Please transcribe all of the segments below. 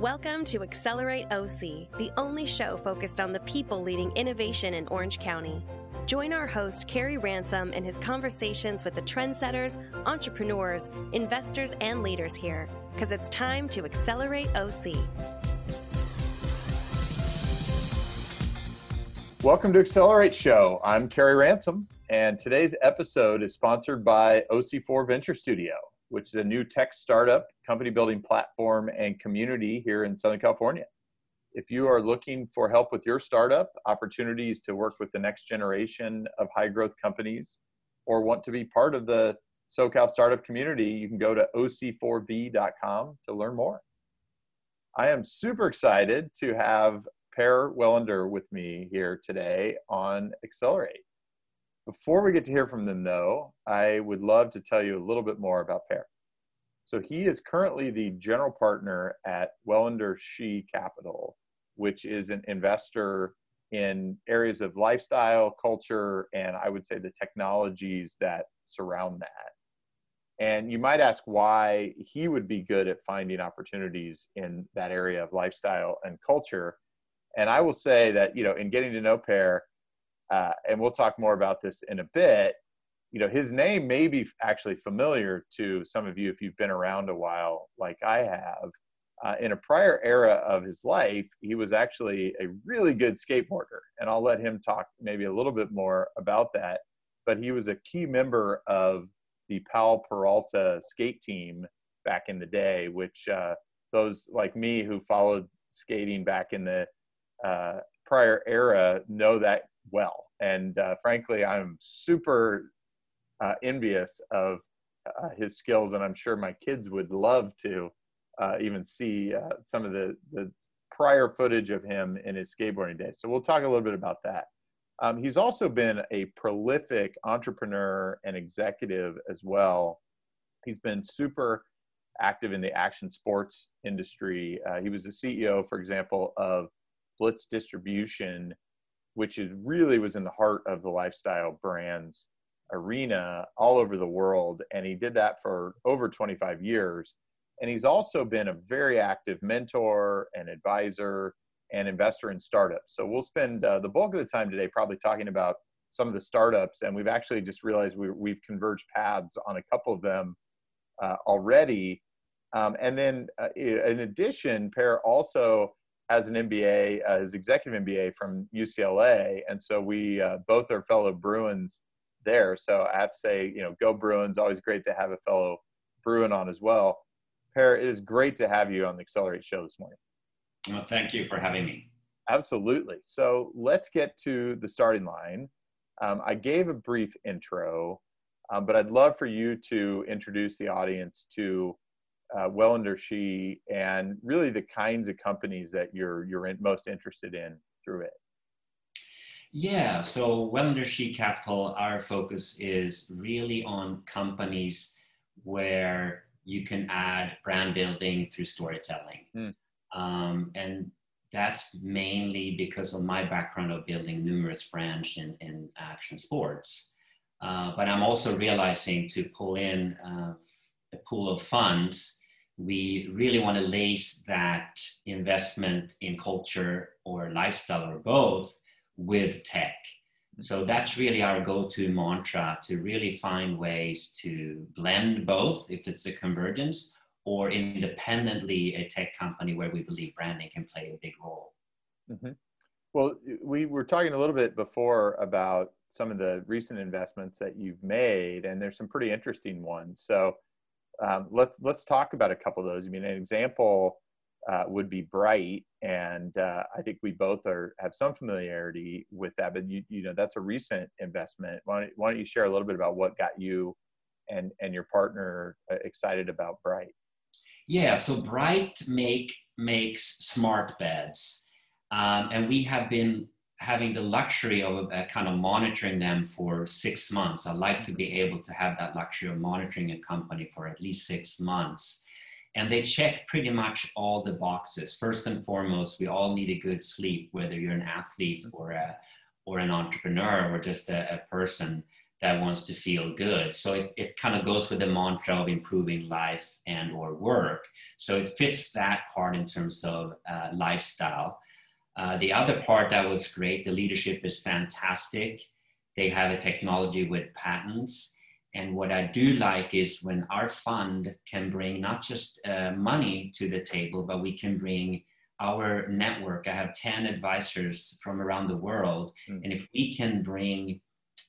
Welcome to Accelerate OC, the only show focused on the people leading innovation in Orange County. Join our host, Carey Ransom, in his conversations with the trendsetters, entrepreneurs, investors, and leaders here, because it's time to Accelerate OC. Welcome to Accelerate Show. I'm Carey Ransom, and today's episode is sponsored by OC4 Venture Studio which is a new tech startup, company building platform, and community here in Southern California. If you are looking for help with your startup, opportunities to work with the next generation of high growth companies, or want to be part of the SoCal startup community, you can go to oc4v.com to learn more. I am super excited to have Per Welinder with me here today on Accelerate. Before we get to hear from them, though, I would love to tell you a little bit more about Per. So he is currently the general partner at Welinder She Capital, which is an investor in areas of lifestyle, culture, and I would say the technologies that surround that. And you might ask why he would be good at finding opportunities in that area of lifestyle and culture. And I will say that, you know, in getting to know Per, uh, and we'll talk more about this in a bit. You know, his name may be actually familiar to some of you if you've been around a while, like I have. Uh, in a prior era of his life, he was actually a really good skateboarder, and I'll let him talk maybe a little bit more about that. But he was a key member of the Powell Peralta skate team back in the day, which uh, those like me who followed skating back in the uh, prior era know that well. And uh, frankly, I'm super uh, envious of uh, his skills, and I'm sure my kids would love to uh, even see uh, some of the, the prior footage of him in his skateboarding days. So we'll talk a little bit about that. Um, he's also been a prolific entrepreneur and executive as well. He's been super active in the action sports industry. Uh, he was the CEO, for example, of Blitz Distribution, which is really was in the heart of the lifestyle brands arena all over the world. And he did that for over 25 years. And he's also been a very active mentor and advisor and investor in startups. So we'll spend uh, the bulk of the time today probably talking about some of the startups. And we've actually just realized we, have converged paths on a couple of them uh, already. Um, and then uh, in addition Per also has an MBA, uh, his executive MBA from UCLA, and so we uh, both are fellow Bruins there. So I have to say, you know, go Bruins! Always great to have a fellow Bruin on as well. Per, it is great to have you on the Accelerate Show this morning. Well, thank you for having me. Absolutely. So let's get to the starting line. Um, I gave a brief intro, um, but I'd love for you to introduce the audience to uh, Welinder She and really the kinds of companies that you're you're in, most interested in through it. Yeah, so Welinder She Capital, our focus is really on companies where you can add brand building through storytelling. Mm. Um, and that's mainly because of my background of building numerous brands in, in action sports. Uh, but I'm also realizing to pull in uh, pool of funds, we really want to lace that investment in culture or lifestyle or both with tech. So that's really our go to mantra to really find ways to blend both if it's a convergence or independently a tech company where we believe branding can play a big role. Mm-hmm. Well, we were talking a little bit before about some of the recent investments that you've made, and there's some pretty interesting ones. So, um, let's let's talk about a couple of those. I mean, an example uh, would be Bryte, and uh, I think we both are have some familiarity with that. But you you know that's a recent investment. Why don't, why don't you share a little bit about what got you and and your partner uh, excited about Bryte? Yeah, so Bright make makes smart beds, um, and we have been having the luxury of uh, kind of monitoring them for six months. I like to be able to have that luxury of monitoring a company for at least six months. And they check pretty much all the boxes. First and foremost, we all need a good sleep, whether you're an athlete or a, or an entrepreneur or just a, a person. that wants to feel good. So it, it kind of goes with the mantra of improving life and or work. So it fits that part in terms of uh, lifestyle. Uh, the other part that was great, the leadership is fantastic. They have a technology with patents. And what I do like is when our fund can bring not just uh, money to the table, but we can bring our network. I have 10 advisors from around the world. Mm. And if we can bring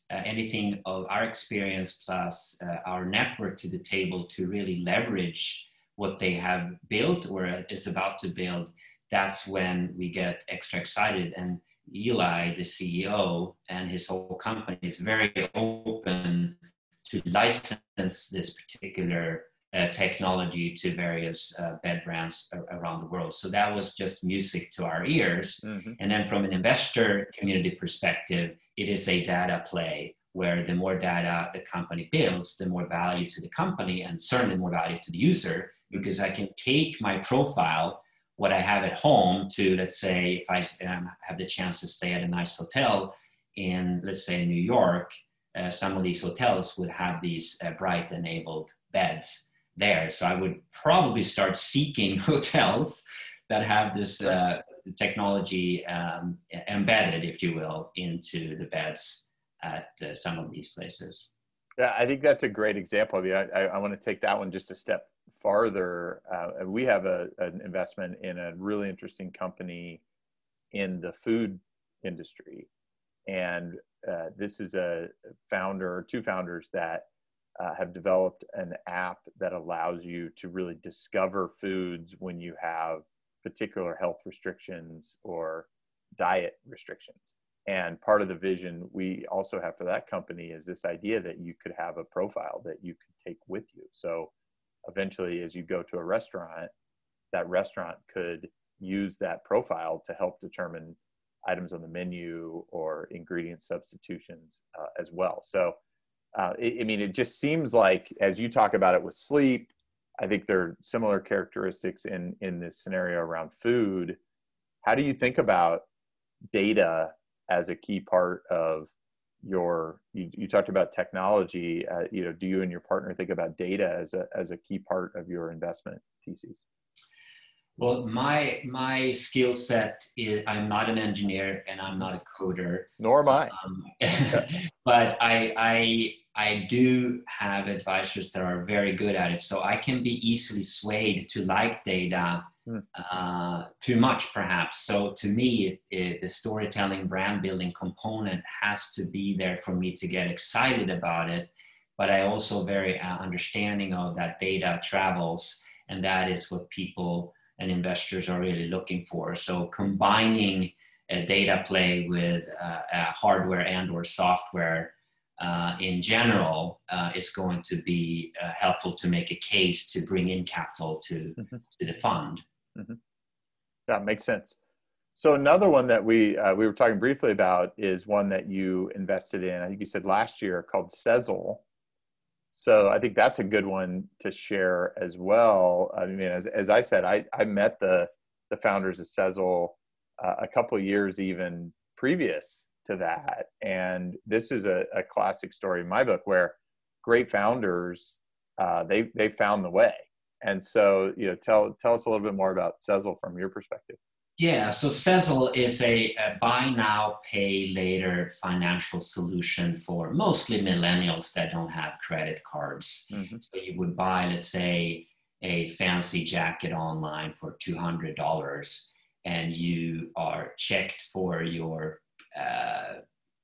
uh, anything of our experience plus uh, our network to the table to really leverage what they have built or is about to build, that's when we get extra excited. And Eli, the CEO, and his whole company is very open to license this particular uh, technology to various uh, bed brands around the world. So that was just music to our ears. Mm-hmm. And then from an investor community perspective, it is a data play where the more data the company builds, the more value to the company and certainly more value to the user because I can take my profile, what I have at home, to let's say if I um, have the chance to stay at a nice hotel in, let's say, New York, uh, some of these hotels would have these uh, Bryte enabled beds there. So I would probably start seeking hotels that have this uh, technology um, embedded, if you will, into the beds at uh, some of these places. Yeah, I think that's a great example. I, I, I want to take that one just a step farther. Uh, we have a, an investment in a really interesting company in the food industry. And uh, this is a founder, two founders that uh, have developed an app that allows you to really discover foods when you have particular health restrictions or diet restrictions. And part of the vision we also have for that company is this idea that you could have a profile that you could take with you. So eventually, as you go to a restaurant, that restaurant could use that profile to help determine items on the menu or ingredient substitutions uh, as well. So uh, I mean, it just seems like as you talk about it with sleep, I think there are similar characteristics in in this scenario around food. How do you think about data as a key part of your? You, you talked about technology. Uh, you know, do you and your partner think about data as a as a key part of your investment thesis? Well, my my skill set is I'm not an engineer and I'm not a coder. Nor am I. Um, but I I I do have advisors that are very good at it, so I can be easily swayed to like data. Uh, too much, perhaps. So to me, it, it, the storytelling, brand building component has to be there for me to get excited about it. But I also very uh, understanding of that data travels, and that is what people and investors are really looking for. So combining a data play with uh, hardware and or software uh, in general uh, is going to be uh, helpful to make a case to bring in capital to, mm-hmm. to the fund. Mm-hmm. That makes sense. So another one that we uh, we were talking briefly about is one that you invested in. I think you said last year called Sezzle. So I think that's a good one to share as well. I mean, as, as I said, I, I met the, the founders of Sezzle uh, a couple years even previous to that. And this is a, a classic story in my book where great founders, uh, they, they found the way. And so, you know, tell, tell us a little bit more about Sezzle from your perspective. Yeah, so Sezzle is a, a, buy now, pay later financial solution for mostly millennials that don't have credit cards. Mm-hmm. So you would buy, let's say, a fancy jacket online for $200 and you are checked for your, uh,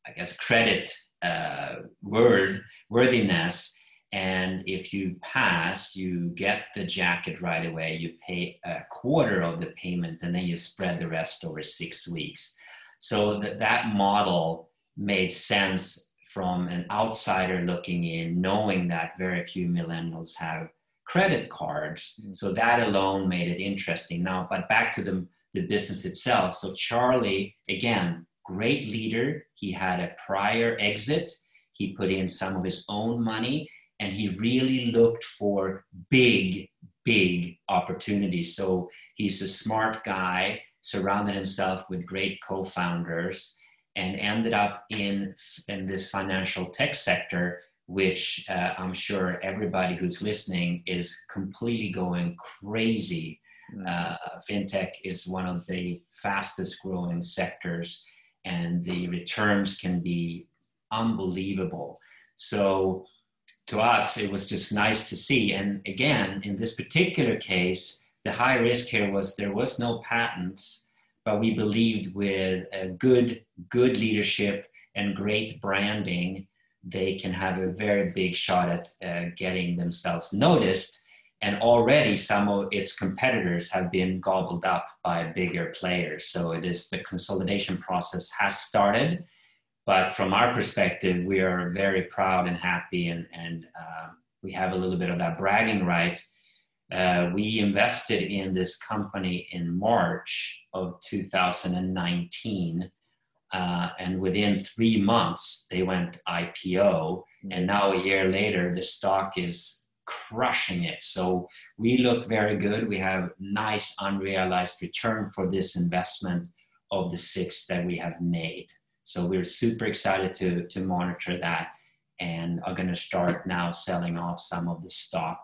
I guess, credit uh, worth, worthiness and if you pass, you get the jacket right away. You pay a quarter of the payment and then you spread the rest over six weeks. So that, that model made sense from an outsider looking in, knowing that very few millennials have credit cards. Mm-hmm. So that alone made it interesting. Now, but back to the, the business itself. So Charlie, again, great leader. He had a prior exit. He put in some of his own money and he really looked for big, big opportunities. So he's a smart guy, surrounded himself with great co founders, and ended up in, in this financial tech sector, which uh, I'm sure everybody who's listening is completely going crazy. Mm. Uh, fintech is one of the fastest growing sectors, and the returns can be unbelievable. So, to us, it was just nice to see. And again, in this particular case, the high risk here was there was no patents but we believed with good good leadership and great branding they can have a very big shot at uh, getting themselves noticed. And already some of its competitors have been gobbled up by bigger players. So it is the consolidation process has started but from our perspective we are very proud and happy and, and uh, we have a little bit of that bragging right uh, we invested in this company in March of 2019. Uh, and within three months, they went IPO. And now, a year later, the stock is crushing it. So, we look very good. We have nice unrealized return for this investment of the six that we have made. So, we're super excited to, to monitor that and are going to start now selling off some of the stock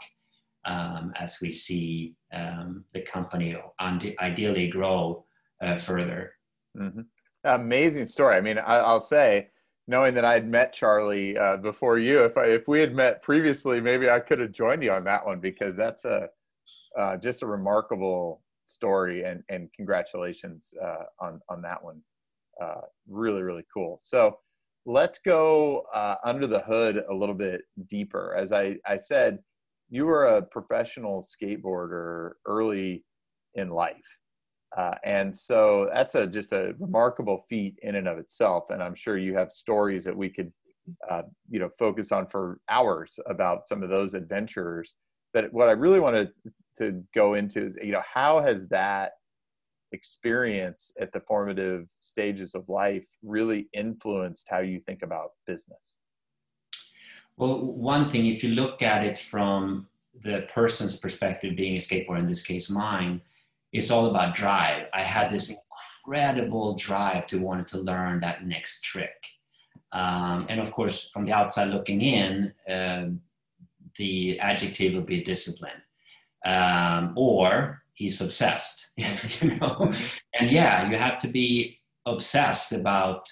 um, as we see um, the company ideally grow uh, further. Mm-hmm. Amazing story. I mean, I, will say, knowing that I'd met Charlie uh, before you, if I, if we had met previously, maybe I could have joined you on that one because that's a uh, just a remarkable story, and and congratulations uh, on on that one. Uh, really, really cool. So let's go uh, under the hood a little bit deeper. As I I said you were a professional skateboarder early in life. Uh, and so that's a just a remarkable feat in and of itself. And I'm sure you have stories that we could, uh, you know, focus on for hours about some of those adventures. But what I really wanted to go into is, you know, how has that experience at the formative stages of life really influenced how you think about business? Well, one thing, if you look at it from the person's perspective, being a skateboarder, in this case mine, it's all about drive. I had this incredible drive to want to learn that next trick. Um, and of course, from the outside looking in, uh, the adjective would be discipline. Um, or he's obsessed, you know? And yeah, you have to be obsessed about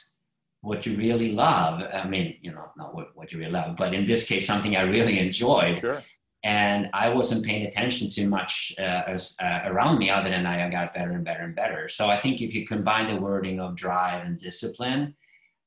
what you really love. I mean, you know, not what, what you really love, but in this case, something I really enjoyed. Sure. And I wasn't paying attention to much uh, as, uh, around me, other than I got better and better and better. So I think if you combine the wording of drive and discipline,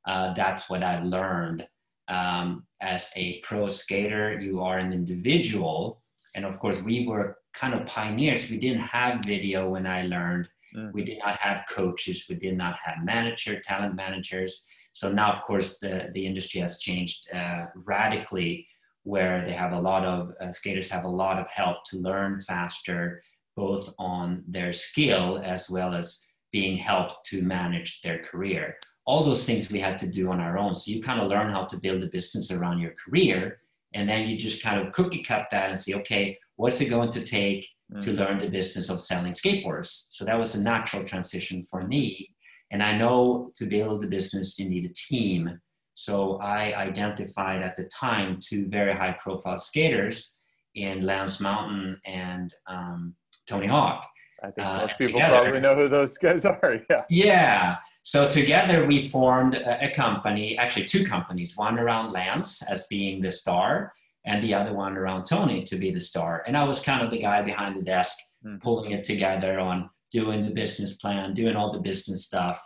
uh, that's what I learned. Um, as a pro skater, you are an individual. And of course, we were kind of pioneers. We didn't have video when I learned. Mm. We did not have coaches. We did not have manager, talent managers. So now, of course, the, the industry has changed uh, radically where they have a lot of uh, skaters have a lot of help to learn faster, both on their skill as well as being helped to manage their career. All those things we had to do on our own. So you kind of learn how to build a business around your career. And then you just kind of cookie cut that and say, okay, what's it going to take mm-hmm. to learn the business of selling skateboards? So that was a natural transition for me and I know to build the business, you need a team. So I identified at the time two very high profile skaters in Lance Mountain and um, Tony Hawk. I think uh, most people together, probably know who those guys are. Yeah. Yeah. So together we formed a, a, company, actually two companies, one around Lance as being the star and the other one around Tony to be the star. And I was kind of the guy behind the desk mm-hmm. pulling it together on doing the business plan, doing all the business stuff,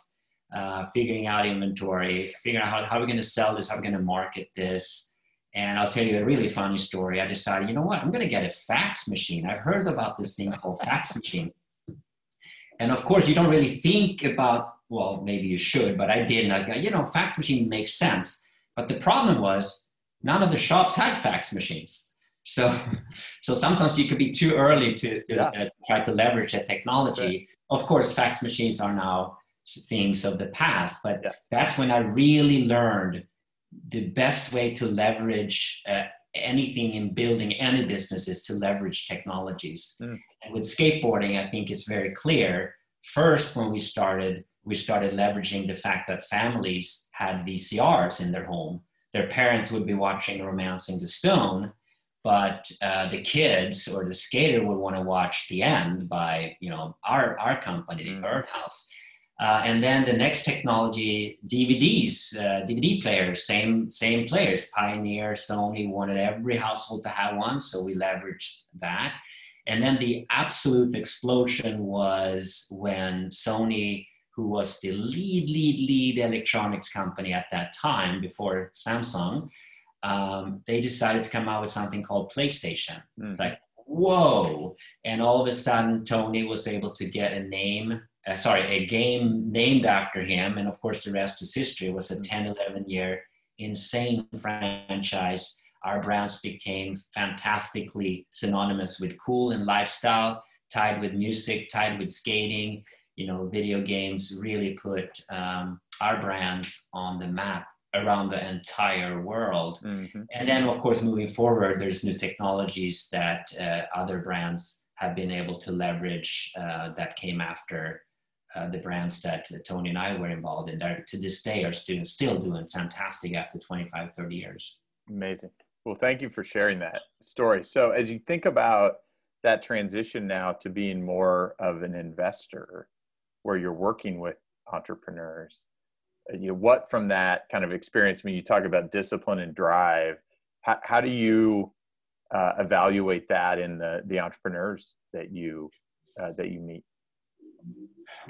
uh, figuring out inventory, figuring out how, how we're going to sell this, how we're going to market this. And I'll tell you a really funny story. I decided, you know what, I'm going to get a fax machine. I've heard about this thing called fax machine. And of course, you don't really think about, well, maybe you should, but I did. And I thought, you know, fax machine makes sense. But the problem was none of the shops had fax machines. So, so sometimes you could be too early to, to yeah. uh, try to leverage that technology. Of course, fax machines are now things of the past, but yes. that's when I really learned the best way to leverage uh, anything in building any business is to leverage technologies. Mm. And with skateboarding, I think it's very clear. First, when we started, we started leveraging the fact that families had VCRs in their home. Their parents would be watching Romancing the Stone, but uh, the kids or the skater would want to watch The End by you know our our company, the mm. Birdhouse. Uh, and then the next technology, DVDs, uh, DVD players, same same players. Pioneer, Sony wanted every household to have one, so we leveraged that. And then the absolute explosion was when Sony, who was the lead, lead, lead electronics company at that time before Samsung, um, they decided to come out with something called PlayStation. Mm-hmm. It's like, whoa. And all of a sudden, Tony was able to get a name, uh, sorry, a game named after him. And of course, the rest is history. It was a mm-hmm. 10, 11 year insane franchise our brands became fantastically synonymous with cool and lifestyle, tied with music, tied with skating. You know, video games really put um, our brands on the map around the entire world. Mm-hmm. And then, of course, moving forward, there's new technologies that uh, other brands have been able to leverage uh, that came after uh, the brands that Tony and I were involved in. That to this day are still, still doing fantastic after 25, 30 years. Amazing. Well, thank you for sharing that story. So, as you think about that transition now to being more of an investor, where you're working with entrepreneurs, you know, what from that kind of experience? when you talk about discipline and drive. How, how do you uh, evaluate that in the the entrepreneurs that you uh, that you meet?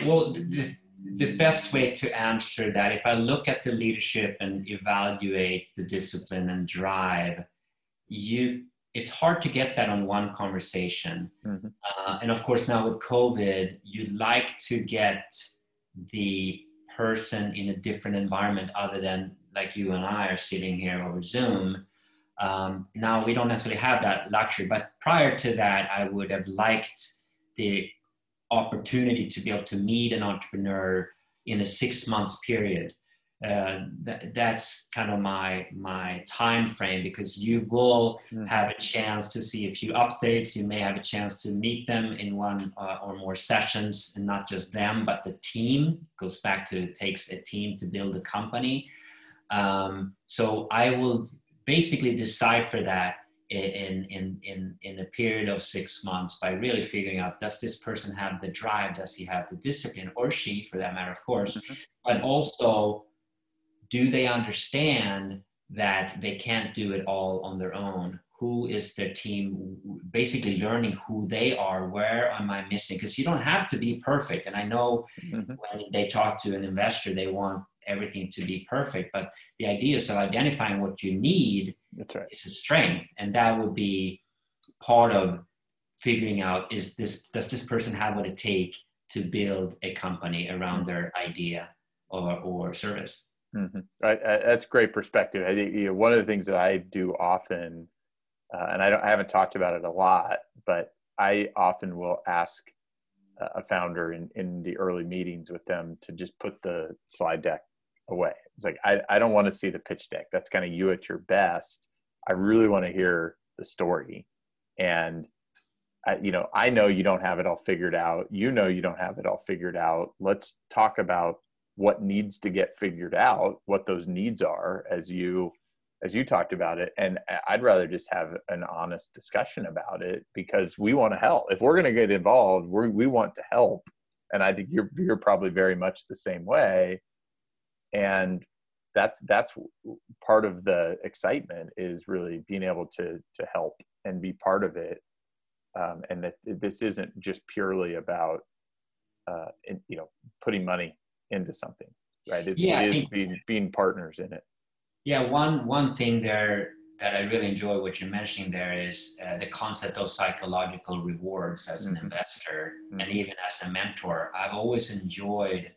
Well, the, the best way to answer that, if I look at the leadership and evaluate the discipline and drive, you it's hard to get that on one conversation. Mm-hmm. Uh, and of course, now with COVID, you'd like to get the person in a different environment other than like you and I are sitting here over Zoom. Um, now we don't necessarily have that luxury, but prior to that, I would have liked the opportunity to be able to meet an entrepreneur in a six months period. Uh, that's kind of my my time frame because you will mm. have a chance to see a few updates. You may have a chance to meet them in one uh, or more sessions and not just them but the team goes back to it takes a team to build a company. Um, so i will basically decipher that in, in, in, in a period of six months by really figuring out does this person have the drive, does he have the discipline, or she for that matter, of course, mm-hmm. but also do they understand that they can't do it all on their own? Who is their team? Basically, learning who they are. Where am I missing? Because you don't have to be perfect. And I know mm-hmm. when they talk to an investor, they want everything to be perfect. But the idea is of identifying what you need That's right. is a strength, and that would be part of figuring out is this does this person have what it take to build a company around mm-hmm. their idea or, or service mm-hmm. right that's great perspective i think you know, one of the things that i do often uh, and I, don't, I haven't talked about it a lot but i often will ask a founder in, in the early meetings with them to just put the slide deck away. It's like I, I don't want to see the pitch deck. That's kind of you at your best. I really want to hear the story. And I, you know, I know you don't have it all figured out. You know you don't have it all figured out. Let's talk about what needs to get figured out, what those needs are as you as you talked about it. And i'd rather just have an honest discussion about it because we want to help. If we're going to get involved we we want to help. And i think you're you're probably very much the same way. And that's that's part of the excitement is really being able to to help and be part of it. Um, and that this isn't just purely about uh, you know putting money into something right it, yeah, it is being being partners in it yeah one one thing there that i really enjoy what you're mentioning there is uh, the concept of psychological rewards as an mm-hmm. investor mm-hmm. and even as a mentor i've always enjoyed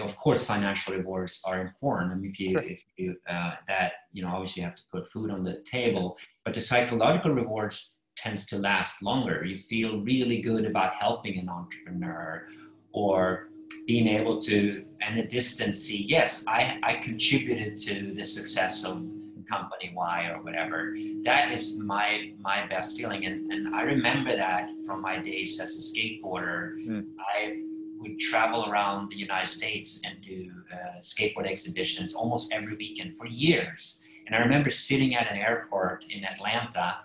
of course financial rewards are important I mean, if you sure. if you uh, that you know obviously you have to put food on the table but the psychological rewards tends to last longer you feel really good about helping an entrepreneur or being able to in a distance see yes i i contributed to the success of company y or whatever that is my my best feeling and and i remember that from my days as a skateboarder mm. i would travel around the United States and do uh, skateboard exhibitions almost every weekend for years. And I remember sitting at an airport in Atlanta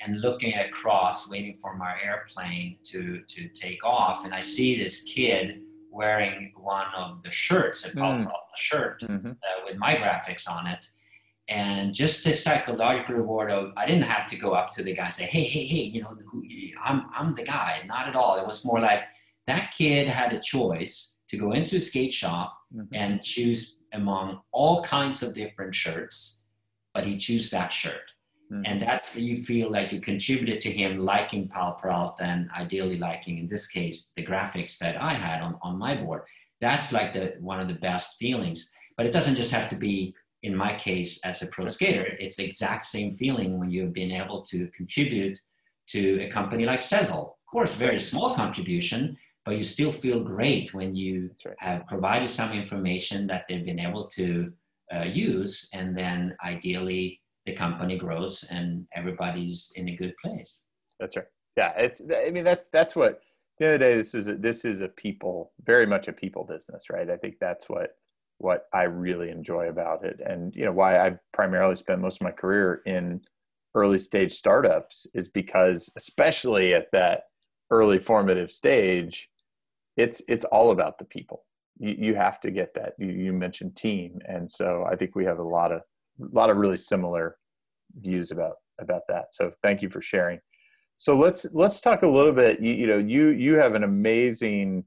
and looking across, waiting for my airplane to, to take off. And I see this kid wearing one of the shirts, a mm. shirt mm-hmm. uh, with my graphics on it. And just the psychological reward of, I didn't have to go up to the guy and say, hey, hey, hey, you know, who, I'm, I'm the guy. Not at all. It was more like that kid had a choice to go into a skate shop mm-hmm. and choose among all kinds of different shirts, but he chose that shirt. Mm-hmm. And that's where you feel like you contributed to him liking Powell Peralta and ideally liking, in this case, the graphics that I had on, on my board. That's like the one of the best feelings. But it doesn't just have to be, in my case, as a pro skater. It's the exact same feeling when you've been able to contribute to a company like Sezzle. Of course, very small contribution, but you still feel great when you right. have provided some information that they've been able to uh, use, and then ideally the company grows and everybody's in a good place. That's right. Yeah, it's. I mean, that's that's what. At the end of the day, this is a, this is a people, very much a people business, right? I think that's what what I really enjoy about it, and you know why I primarily spent most of my career in early stage startups is because, especially at that early formative stage, it's it's all about the people. You, you have to get that. You, you mentioned team, and so I think we have a lot of a lot of really similar views about about that. So thank you for sharing. So let's let's talk a little bit. You, you know, you you have an amazing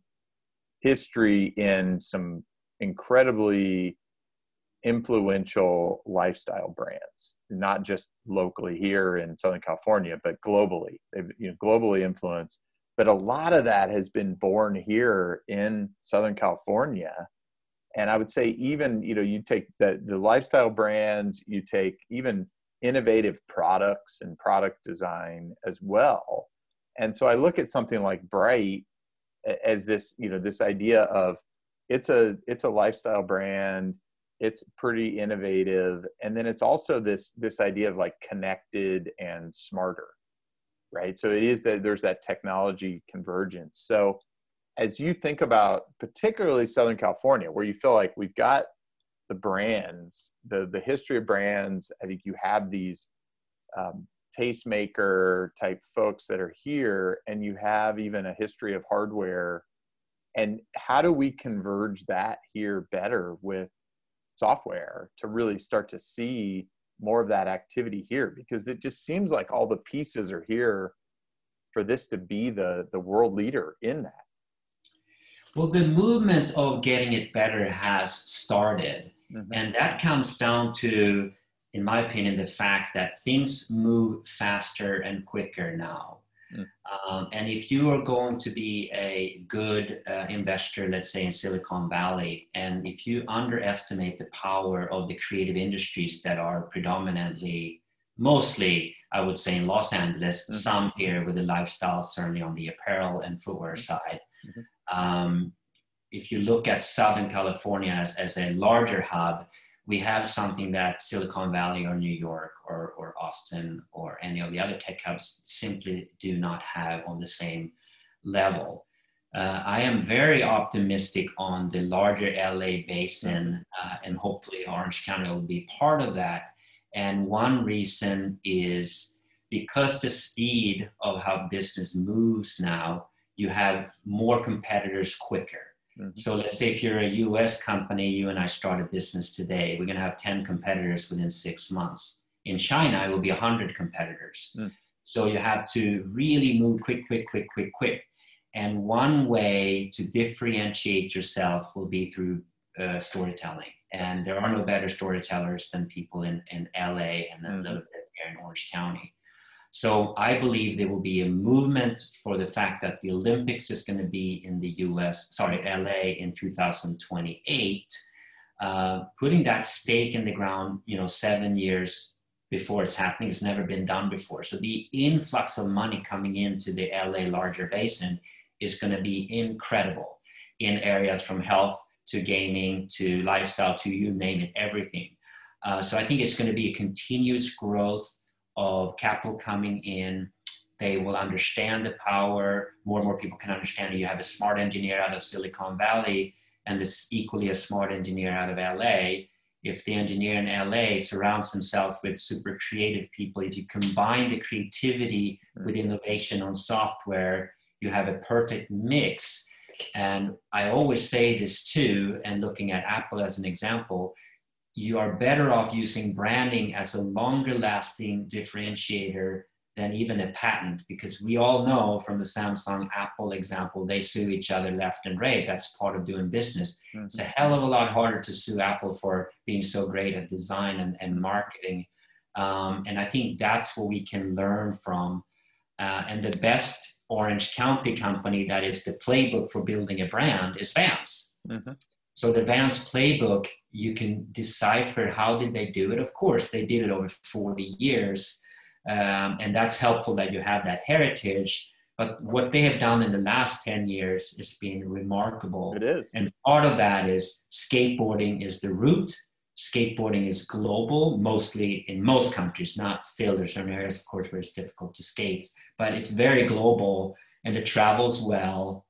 history in some incredibly influential lifestyle brands, not just locally here in Southern California, but globally. They've you know, globally influenced. But a lot of that has been born here in Southern California and i would say even you know you take the the lifestyle brands you take even innovative products and product design as well. And so i look at something like Bryte as this you know this idea of it's a it's a lifestyle brand it's pretty innovative and then it's also this this idea of like connected and smarter right? So it is that there's that technology convergence. So as you think about particularly Southern California, where you feel like we've got the brands, the the history of brands. I think you have these um, tastemaker type folks that are here, and you have even a history of hardware. And how do we converge that here better with software to really start to see more of that activity here? Because it just seems like all the pieces are here for this to be the the world leader in that. Well, the movement of getting it better has started. Mm-hmm. And that comes down to, in my opinion, the fact that things move faster and quicker now. Mm. Um, and if you are going to be a good uh, investor, let's say in Silicon Valley, and if you underestimate the power of the creative industries that are predominantly, mostly, I would say in Los Angeles, mm-hmm. some here with the lifestyle, certainly on the apparel and footwear mm-hmm. side. Um, if you look at Southern California as, as a larger hub, we have something that Silicon Valley or New York or, or Austin or any of the other tech hubs simply do not have on the same level. Uh, I am very optimistic on the larger LA basin, uh, and hopefully Orange County will be part of that. And one reason is because the speed of how business moves now, you have more competitors quicker. Mm-hmm. So let's say if you're a US company, you and I start a business today, we're going to have 10 competitors within six months. In China, it will be 100 competitors. Mm. So you have to really move quick, quick, quick, quick, quick. And one way to differentiate yourself will be through uh, storytelling. And there are no better storytellers than people in, in LA and a mm-hmm. little bit here in Orange County. So I believe there will be a movement for the fact that the Olympics is going to be in the US, sorry, LA in 2028. Uh, putting that stake in the ground, you know, seven years before it's happening has never been done before. So the influx of money coming into the LA larger basin is going to be incredible in areas from health to gaming to lifestyle to you name it, everything. Uh, so I think it's going to be a continuous growth of capital coming in they will understand the power. More and more people can understand it. You have a smart engineer out of Silicon Valley and this equally a smart engineer out of LA. If the engineer in LA surrounds himself with super creative people, if you combine the creativity hmm. with innovation on software, you have a perfect mix. And I always say this too, and looking at Apple as an example, you are better off using branding as a longer lasting differentiator than even a patent because we all know from the Samsung Apple example, they sue each other left and right. That's part of doing business. Mm-hmm. It's a hell of a lot harder to sue Apple for being so great at design and, and marketing. Um, and I think that's what we can learn from. Uh, and the best Orange County company that is the playbook for building a brand is Vans. Mm-hmm. So the Vans playbook, you can decipher how did they do it. Of course, they did it over 40 years um, and that's helpful that you have that heritage. But what they have done in the last 10 years has been remarkable. It is. And part of that is skateboarding is the root. Skateboarding is global, mostly in most countries. Not still, there's certain areas, of course, where it's difficult to skate, but it's very global and it travels well.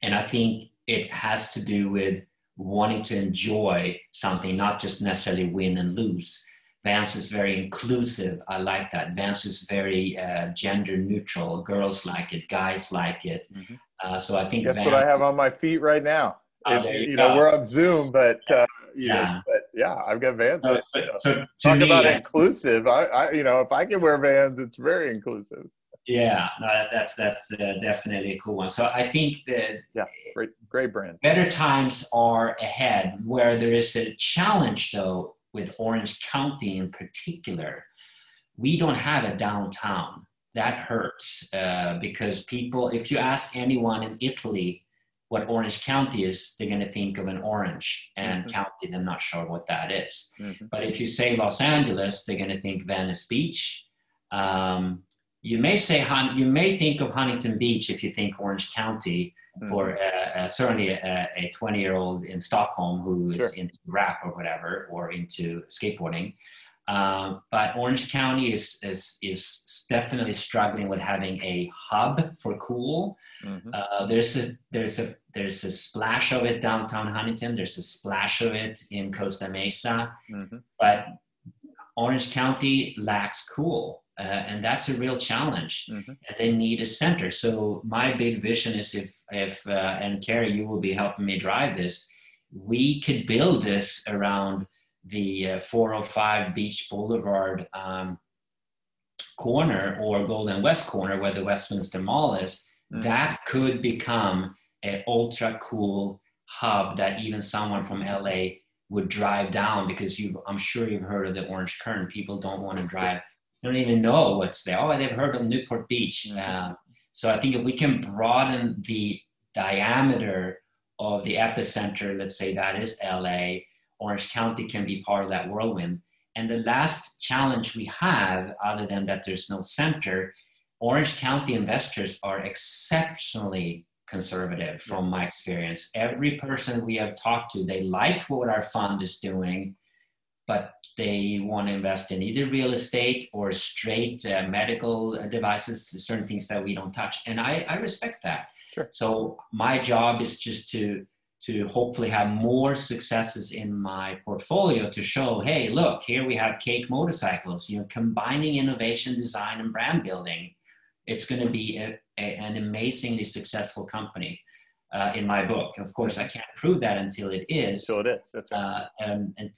And I think it has to do with wanting to enjoy something, not just necessarily win and lose. Vans is very inclusive. I like that. Vans is very uh, gender neutral. Girls like it, guys like it. Mm-hmm. Uh, so I think. Guess Vans, what I have on my feet right now. Oh, if, you, you know, we're on Zoom, but uh, yeah. Know, but yeah, I've got Vans. So, so, so Talk me, about inclusive. I, I, you know, if I can wear Vans, it's very inclusive. Yeah, no, that, that's that's uh, definitely a cool one. So I think that yeah, great, great brand. Better times are ahead. Where there is a challenge, though, with Orange County in particular, we don't have a downtown. That hurts uh, because people, if you ask anyone in Italy what Orange County is, they're going to think of an orange and mm-hmm. county. They're not sure what that is. Mm-hmm. But if you say Los Angeles, they're going to think Venice Beach. Um, you may say you may think of Huntington Beach if you think Orange County, mm-hmm. for uh, uh, certainly a 20 year old in Stockholm who is sure. into rap or whatever, or into skateboarding. Um, but Orange County is, is, is definitely struggling with having a hub for cool. Mm-hmm. Uh, there's a there's a there's a splash of it downtown Huntington. There's a splash of it in Costa Mesa, mm-hmm. but Orange County lacks cool. Uh, and that's a real challenge mm-hmm. and they need a center so my big vision is if if uh, and Carey you will be helping me drive this we could build this around the uh, 405 beach boulevard um, corner or golden west corner where the westminster mall is mm-hmm. that could become an ultra cool hub that even someone from la would drive down because you've i'm sure you've heard of the orange curtain people don't want to drive don't even know what's there. Oh, they've heard of Newport Beach. Uh, so I think if we can broaden the diameter of the epicenter, let's say that is LA, Orange County can be part of that whirlwind. And the last challenge we have, other than that there's no center, Orange County investors are exceptionally conservative from my experience. Every person we have talked to, they like what our fund is doing, but they want to invest in either real estate or straight uh, medical devices, certain things that we don't touch. And I, I respect that. Sure. So my job is just to to hopefully have more successes in my portfolio to show, hey, look, here we have Cake Motorcycles. You know, combining innovation, design, and brand building, it's going to be a, a, an amazingly successful company uh, in my book. Of course, I can't prove that until it is. So it is. That's right. Uh, and, and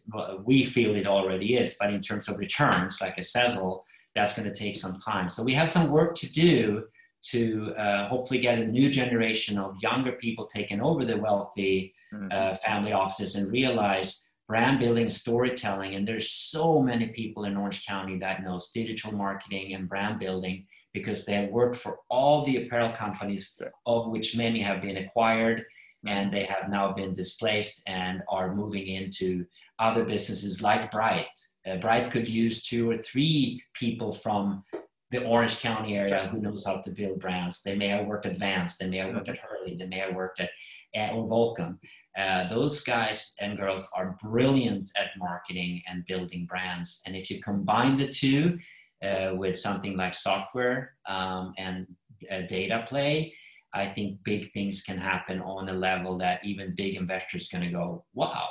we feel it already is, but in terms of returns, like a Sezzle, that's going to take some time. So we have some work to do to uh, hopefully get a new generation of younger people taking over the wealthy mm-hmm. Uh, family offices and realize brand building, storytelling, and there's so many people in Orange County that knows digital marketing and brand building because they have worked for all the apparel companies, of which many have been acquired and they have now been displaced and are moving into other businesses like Bryte. Uh, Bryte could use two or three people from the Orange County area who knows how to build brands. They may have worked at Vans, they may have worked at Hurley, they may have worked at, at or Volcom. Uh, those guys and girls are brilliant at marketing and building brands. And if you combine the two, uh, with something like software um, and uh, data play, I think big things can happen on a level that even big investors going to go, wow.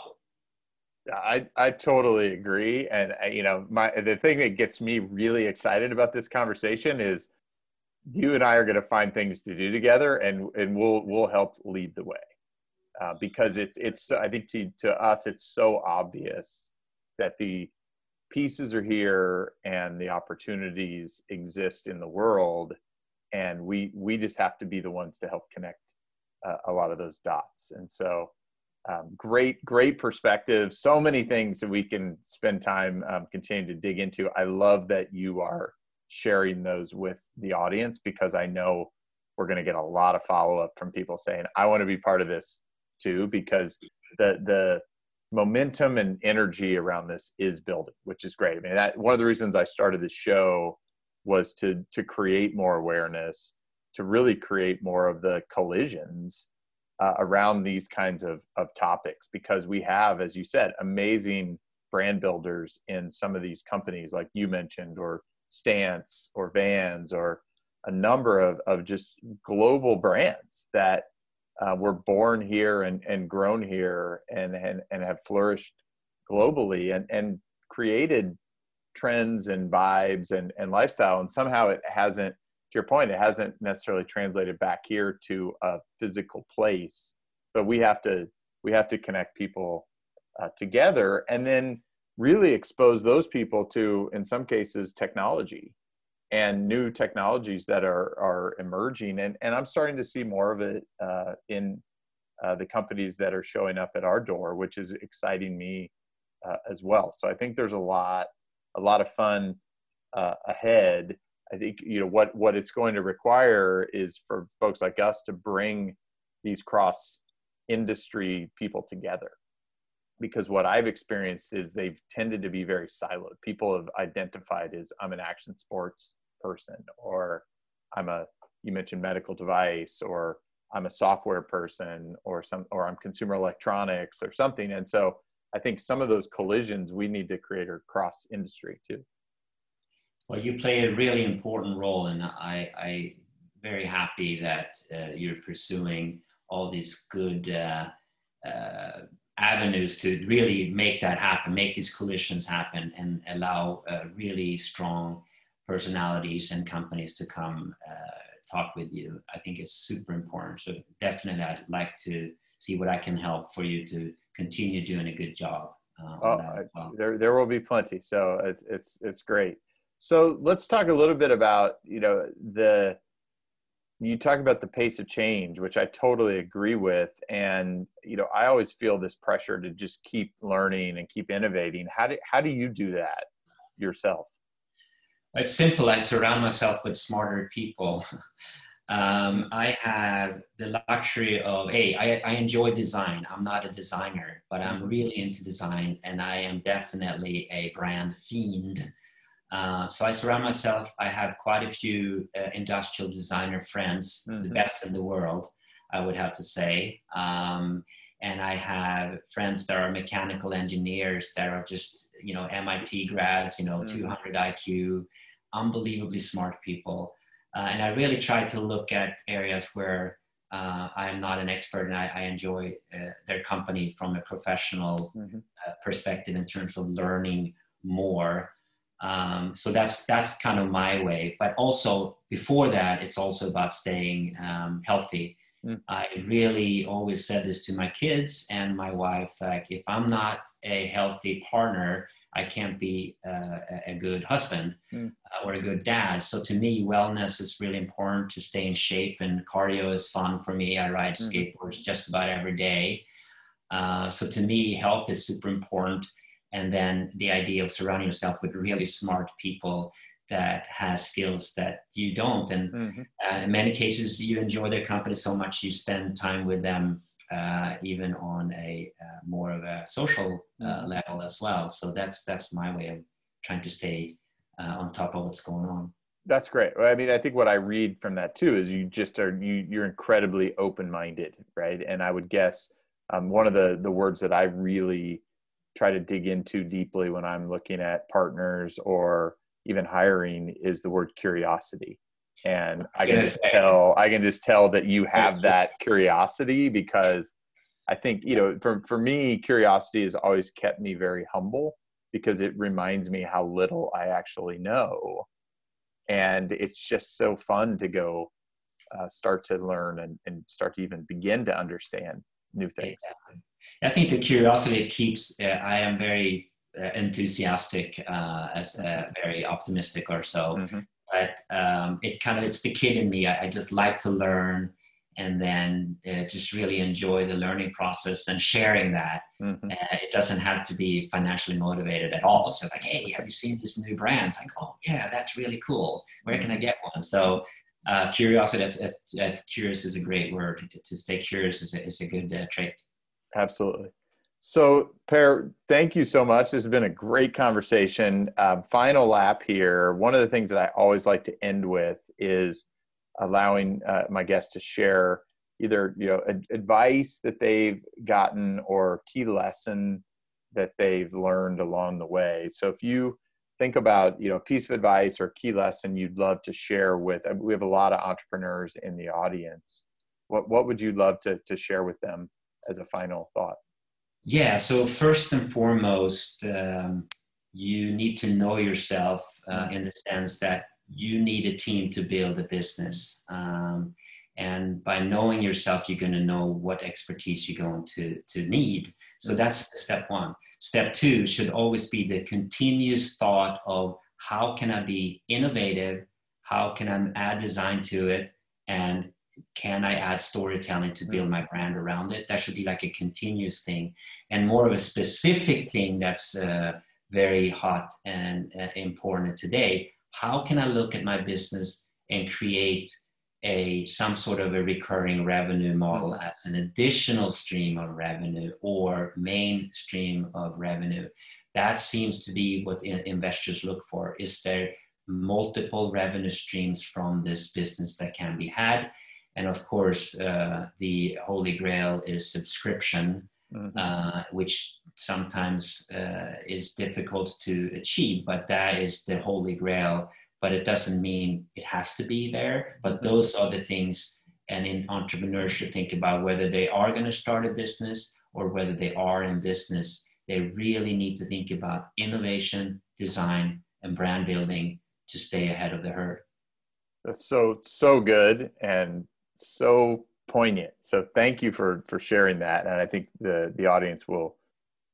I, I totally agree. And, uh, you know, my, the thing that gets me really excited about this conversation is you and I are going to find things to do together and, and we'll, we'll help lead the way. Uh, because it's, it's, I think to, to us, it's so obvious that the pieces are here and the opportunities exist in the world and we we just have to be the ones to help connect uh, a lot of those dots. And so um, great great perspective. So many things that we can spend time um, continuing to dig into. I love that you are sharing those with the audience because i know we're going to get a lot of follow-up from people saying i want to be part of this too because the the momentum and energy around this is building which is great. I mean that one of the reasons i started the show was to to create more awareness to really create more of the collisions uh, around these kinds of, of topics because we have as you said amazing brand builders in some of these companies like you mentioned or stance or vans or a number of, of just global brands that uh, were born here and, and grown here and, and, and have flourished globally and, and created trends and vibes and, and lifestyle. And somehow it hasn't to your point it hasn't necessarily translated back here to a physical place but we have to we have to connect people uh, together and then really expose those people to in some cases technology and new technologies that are are emerging and and i'm starting to see more of it uh, in uh, the companies that are showing up at our door which is exciting me uh, as well so i think there's a lot a lot of fun uh, ahead. I think you know what what it's going to require is for folks like us to bring these cross industry people together because what I've experienced is they've tended to be very siloed. People have identified as I'm an action sports person or I'm a you mentioned medical device or I'm a software person or some or I'm consumer electronics or something and so I think some of those collisions we need to create across industry too. Well, you play a really important role, and I, I very happy that uh, you're pursuing all these good uh, uh, avenues to really make that happen, make these collisions happen, and allow really strong personalities and companies to come uh, talk with you. I think it's super important. So definitely, I'd like to see what I can help for you to continue doing a good job. Uh, oh, well. there, there will be plenty. So it's, it's, it's great. So let's talk a little bit about, you know, the, you talk about the pace of change, which I totally agree with. And, you know, I always feel this pressure to just keep learning and keep innovating. How do, how do you do that yourself? It's simple. I surround myself with smarter people. Um, I have the luxury of, hey, I, I enjoy design. I'm not a designer, but I'm mm-hmm. really into design and I am definitely a brand fiend. Uh, so I surround myself, I have quite a few uh, industrial designer friends, mm-hmm. the best in the world, I would have to say. Um, and I have friends that are mechanical engineers that are just, you know, MIT grads, you know, mm-hmm. 200 IQ, unbelievably smart people. Uh, and I really try to look at areas where uh, I am not an expert and I, I enjoy uh, their company from a professional mm-hmm. Uh, perspective in terms of learning more. Um, so that's that's kind of my way. But also before that, it's also about staying um, healthy. Mm. I really always said this to my kids and my wife: like, if I'm not a healthy partner, I can't be uh, a good husband mm. or a good dad. So to me, wellness is really important to stay in shape, and cardio is fun for me. I ride mm. skateboards just about every day. Uh, so to me, health is super important. And then the idea of surrounding yourself with really smart people that has skills that you don't. And mm-hmm. Uh, in many cases, you enjoy their company so much you spend time with them uh, even on a uh, more of a social uh, mm-hmm. level as well. So that's that's my way of trying to stay uh, on top of what's going on. That's great. I mean, I think what I read from that too is you just are you you're incredibly open minded, right? And I would guess um, one of the the words that I really try to dig into deeply when I'm looking at partners or even hiring is the word curiosity and i can just tell i can just tell that you have that curiosity because i think you know for, for me curiosity has always kept me very humble because it reminds me how little i actually know. And it's just so fun to go uh, start to learn and, and start to even begin to understand new things. I think the curiosity keeps uh, i am very uh, enthusiastic uh, as uh, very optimistic or so. Mm-hmm. But um, it kind of it's the kid in me I, I just like to learn and then uh, just really enjoy the learning process and sharing that. Mm-hmm. Uh, it doesn't have to be financially motivated at all. So like, hey, have you seen this new brand? It's like, oh yeah, that's really cool. Where can I get one? So uh, curiosity, that's, that's, curious is a great word. To stay curious is a, is a good trait. Absolutely. So, Per, thank you so much. This has been a great conversation. Um, final lap here. One of the things that I always like to end with is allowing uh, my guests to share either you know ad- advice that they've gotten or key lesson that they've learned along the way. So, if you think about you know a piece of advice or key lesson you'd love to share with, we have a lot of entrepreneurs in the audience. What what would you love to to share with them as a final thought? Yeah, so first and foremost, um, you need to know yourself uh, in the sense that you need a team to build a business. Um, and by knowing yourself, you're going to know what expertise you're going to, to need. So that's step one. Step two should always be the continuous thought of how can I be innovative? How can I add design to it? And can I add storytelling to build my brand around it? That should be like a continuous thing, and more of a specific thing that's uh, very hot and uh, important today. How can I look at my business and create a some sort of a recurring revenue model mm-hmm. as an additional stream of revenue or main stream of revenue? That seems to be what investors look for. Is there multiple revenue streams from this business that can be had? And of course uh, the holy grail is subscription mm-hmm. uh, which sometimes uh, is difficult to achieve but that is the holy grail but it doesn't mean it has to be there but mm-hmm. those are the things and in entrepreneurship think about whether they are going to start a business or whether they are in business they really need to think about innovation design and brand building to stay ahead of the herd that's so so good and so poignant. So thank you for for sharing that, and I think the the audience will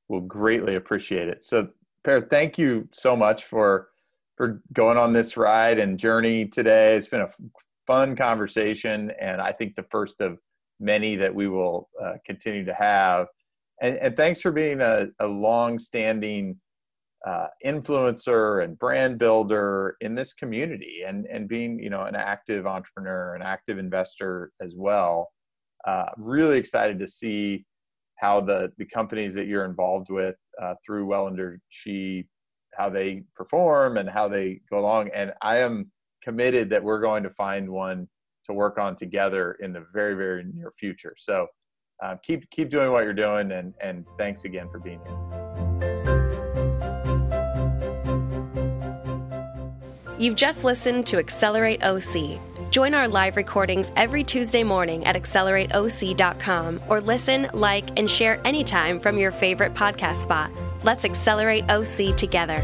will greatly appreciate it. So Per, thank you so much for for going on this ride and journey today. It's been a fun conversation, and I think the first of many that we will uh, continue to have. And, and, thanks for being a, a long-standing uh, influencer and brand builder in this community and, and being you know an active entrepreneur an active investor as well. Uh, really excited to see how the the companies that you're involved with uh, through Welinder She how they perform and how they go along. And I am committed that we're going to find one to work on together in the very very near future. So uh, keep keep doing what you're doing and and thanks again for being here You've just listened to Accelerate OC. Join our live recordings every Tuesday morning at accelerateoc.com or listen, like, and share anytime from your favorite podcast spot. Let's accelerate OC together.